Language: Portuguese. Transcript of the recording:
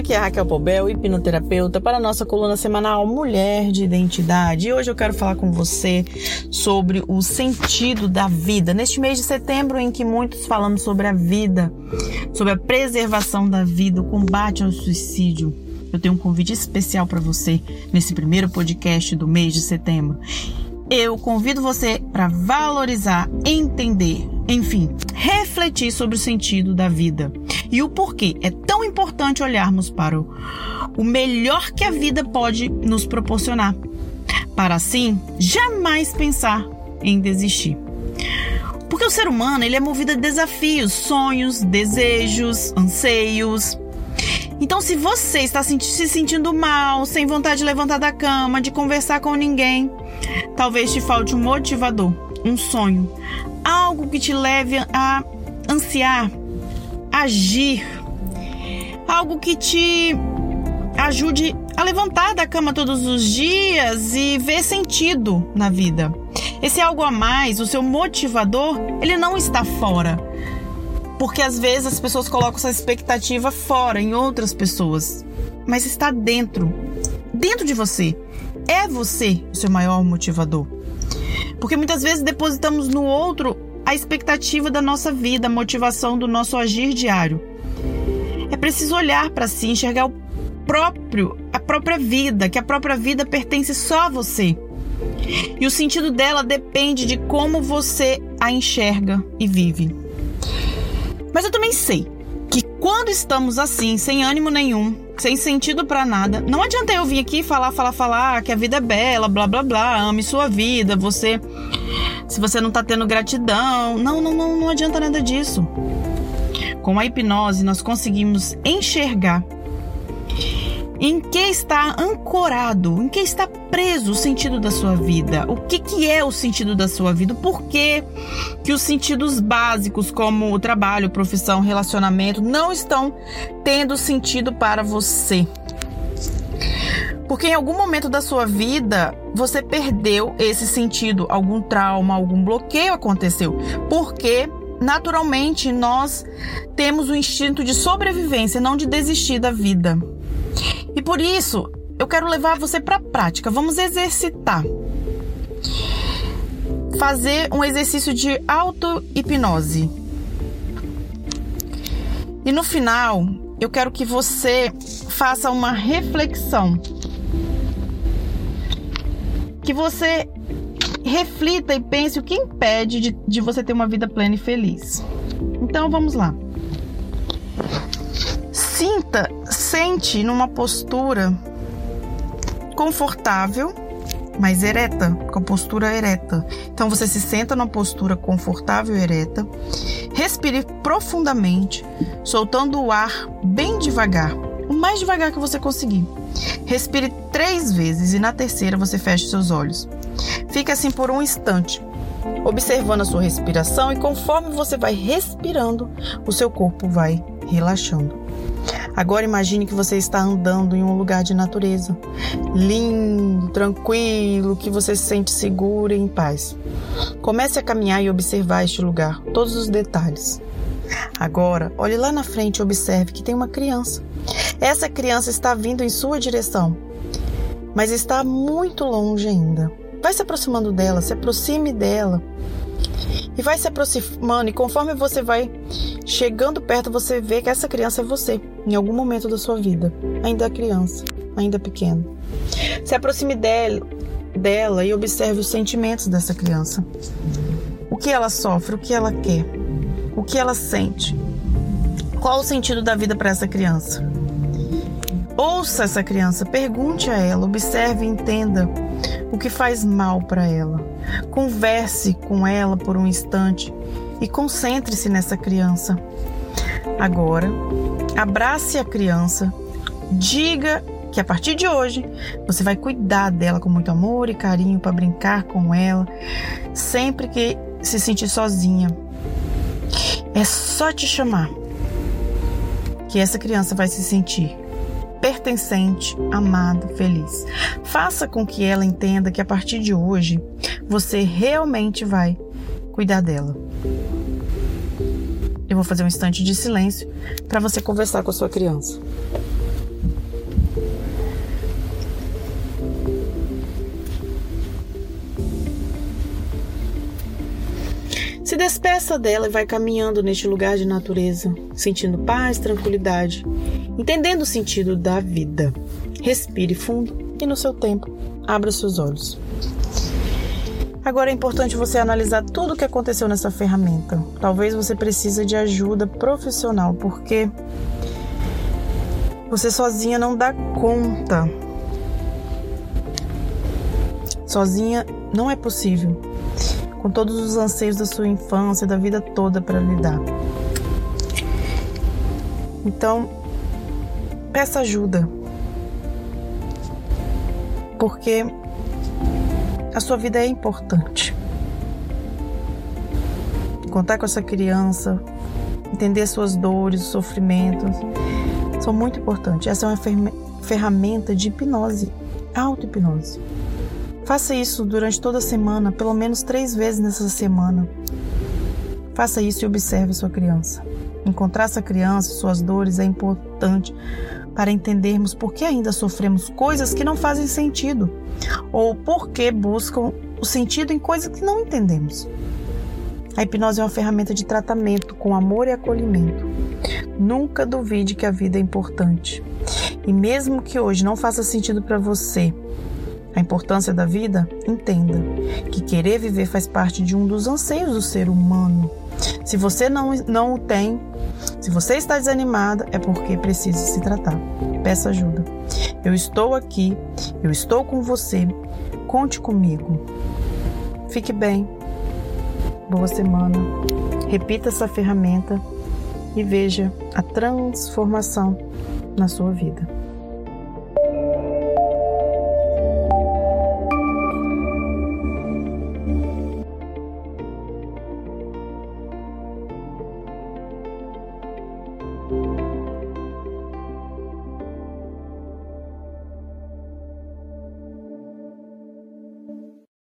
aqui é a Raquel Pobel, hipnoterapeuta, para a nossa coluna semanal Mulher de Identidade. E hoje eu quero falar com você sobre o sentido da vida. Neste mês de setembro, em que muitos falamos sobre a vida, sobre a preservação da vida, o combate ao suicídio, eu tenho um convite especial para você nesse primeiro podcast do mês de setembro. Eu convido você para valorizar, entender, enfim, refletir sobre o sentido da vida e o porquê é tão importante olharmos para o, o melhor que a vida pode nos proporcionar, para assim jamais pensar em desistir. Porque o ser humano ele é movido a desafios, sonhos, desejos, anseios. Então, se você está se sentindo mal, sem vontade de levantar da cama, de conversar com ninguém, talvez te falte um motivador, um sonho, algo que te leve a ansiar, agir, algo que te ajude a levantar da cama todos os dias e ver sentido na vida. Esse algo a mais, o seu motivador, ele não está fora. Porque às vezes as pessoas colocam essa expectativa fora, em outras pessoas. Mas está dentro. Dentro de você. É você o seu maior motivador. Porque muitas vezes depositamos no outro a expectativa da nossa vida, a motivação do nosso agir diário. É preciso olhar para si, enxergar o próprio, a própria vida, que a própria vida pertence só a você. E o sentido dela depende de como você a enxerga e vive. Mas eu também sei que quando estamos assim, sem ânimo nenhum, sem sentido para nada, não adianta eu vir aqui falar, falar, falar que a vida é bela, blá blá blá, ame sua vida, você se você não está tendo gratidão. Não, não, não, não adianta nada disso. Com a hipnose, nós conseguimos enxergar em que está ancorado, em que está preso o sentido da sua vida. O que, que é o sentido da sua vida? Por que, que os sentidos básicos, como o trabalho, profissão, relacionamento, não estão tendo sentido para você? Porque em algum momento da sua vida você perdeu esse sentido, algum trauma, algum bloqueio aconteceu. Porque naturalmente nós temos o instinto de sobrevivência, não de desistir da vida. E por isso, eu quero levar você para a prática. Vamos exercitar. Fazer um exercício de auto-hipnose. E no final, eu quero que você faça uma reflexão que você reflita e pense o que impede de, de você ter uma vida plena e feliz. Então vamos lá. Sinta, sente numa postura confortável, mas ereta, com a postura ereta. Então você se senta numa postura confortável e ereta. Respire profundamente, soltando o ar bem devagar, o mais devagar que você conseguir. Respire três vezes e na terceira você fecha seus olhos. Fique assim por um instante, observando a sua respiração e conforme você vai respirando, o seu corpo vai relaxando. Agora imagine que você está andando em um lugar de natureza, lindo, tranquilo, que você se sente seguro e em paz. Comece a caminhar e observar este lugar, todos os detalhes. Agora, olhe lá na frente e observe que tem uma criança. Essa criança está vindo em sua direção, mas está muito longe ainda. Vai se aproximando dela, se aproxime dela. E vai se aproximando, e conforme você vai chegando perto, você vê que essa criança é você, em algum momento da sua vida. Ainda é criança, ainda pequena. Se aproxime dela, dela e observe os sentimentos dessa criança. O que ela sofre, o que ela quer, o que ela sente. Qual o sentido da vida para essa criança? Ouça essa criança, pergunte a ela, observe e entenda o que faz mal para ela. Converse com ela por um instante e concentre-se nessa criança. Agora, abrace a criança, diga que a partir de hoje você vai cuidar dela com muito amor e carinho para brincar com ela sempre que se sentir sozinha. É só te chamar que essa criança vai se sentir pertencente, amado, feliz. Faça com que ela entenda que a partir de hoje você realmente vai cuidar dela. Eu vou fazer um instante de silêncio para você conversar com a sua criança. Despeça dela e vai caminhando neste lugar de natureza, sentindo paz, tranquilidade, entendendo o sentido da vida. Respire fundo e no seu tempo, abra seus olhos. Agora é importante você analisar tudo o que aconteceu nessa ferramenta. Talvez você precise de ajuda profissional, porque você sozinha não dá conta. Sozinha não é possível. Com todos os anseios da sua infância, da vida toda para lidar. Então, peça ajuda. Porque a sua vida é importante. Contar com essa criança, entender suas dores, sofrimentos, são muito importantes. Essa é uma ferramenta de hipnose, auto-hipnose. Faça isso durante toda a semana, pelo menos três vezes nessa semana. Faça isso e observe sua criança. Encontrar essa criança e suas dores é importante para entendermos por que ainda sofremos coisas que não fazem sentido ou por que buscam o sentido em coisas que não entendemos. A hipnose é uma ferramenta de tratamento com amor e acolhimento. Nunca duvide que a vida é importante. E mesmo que hoje não faça sentido para você a importância da vida, entenda que querer viver faz parte de um dos anseios do ser humano. Se você não, não o tem, se você está desanimada, é porque precisa se tratar. Peça ajuda. Eu estou aqui, eu estou com você. Conte comigo. Fique bem. Boa semana. Repita essa ferramenta e veja a transformação na sua vida.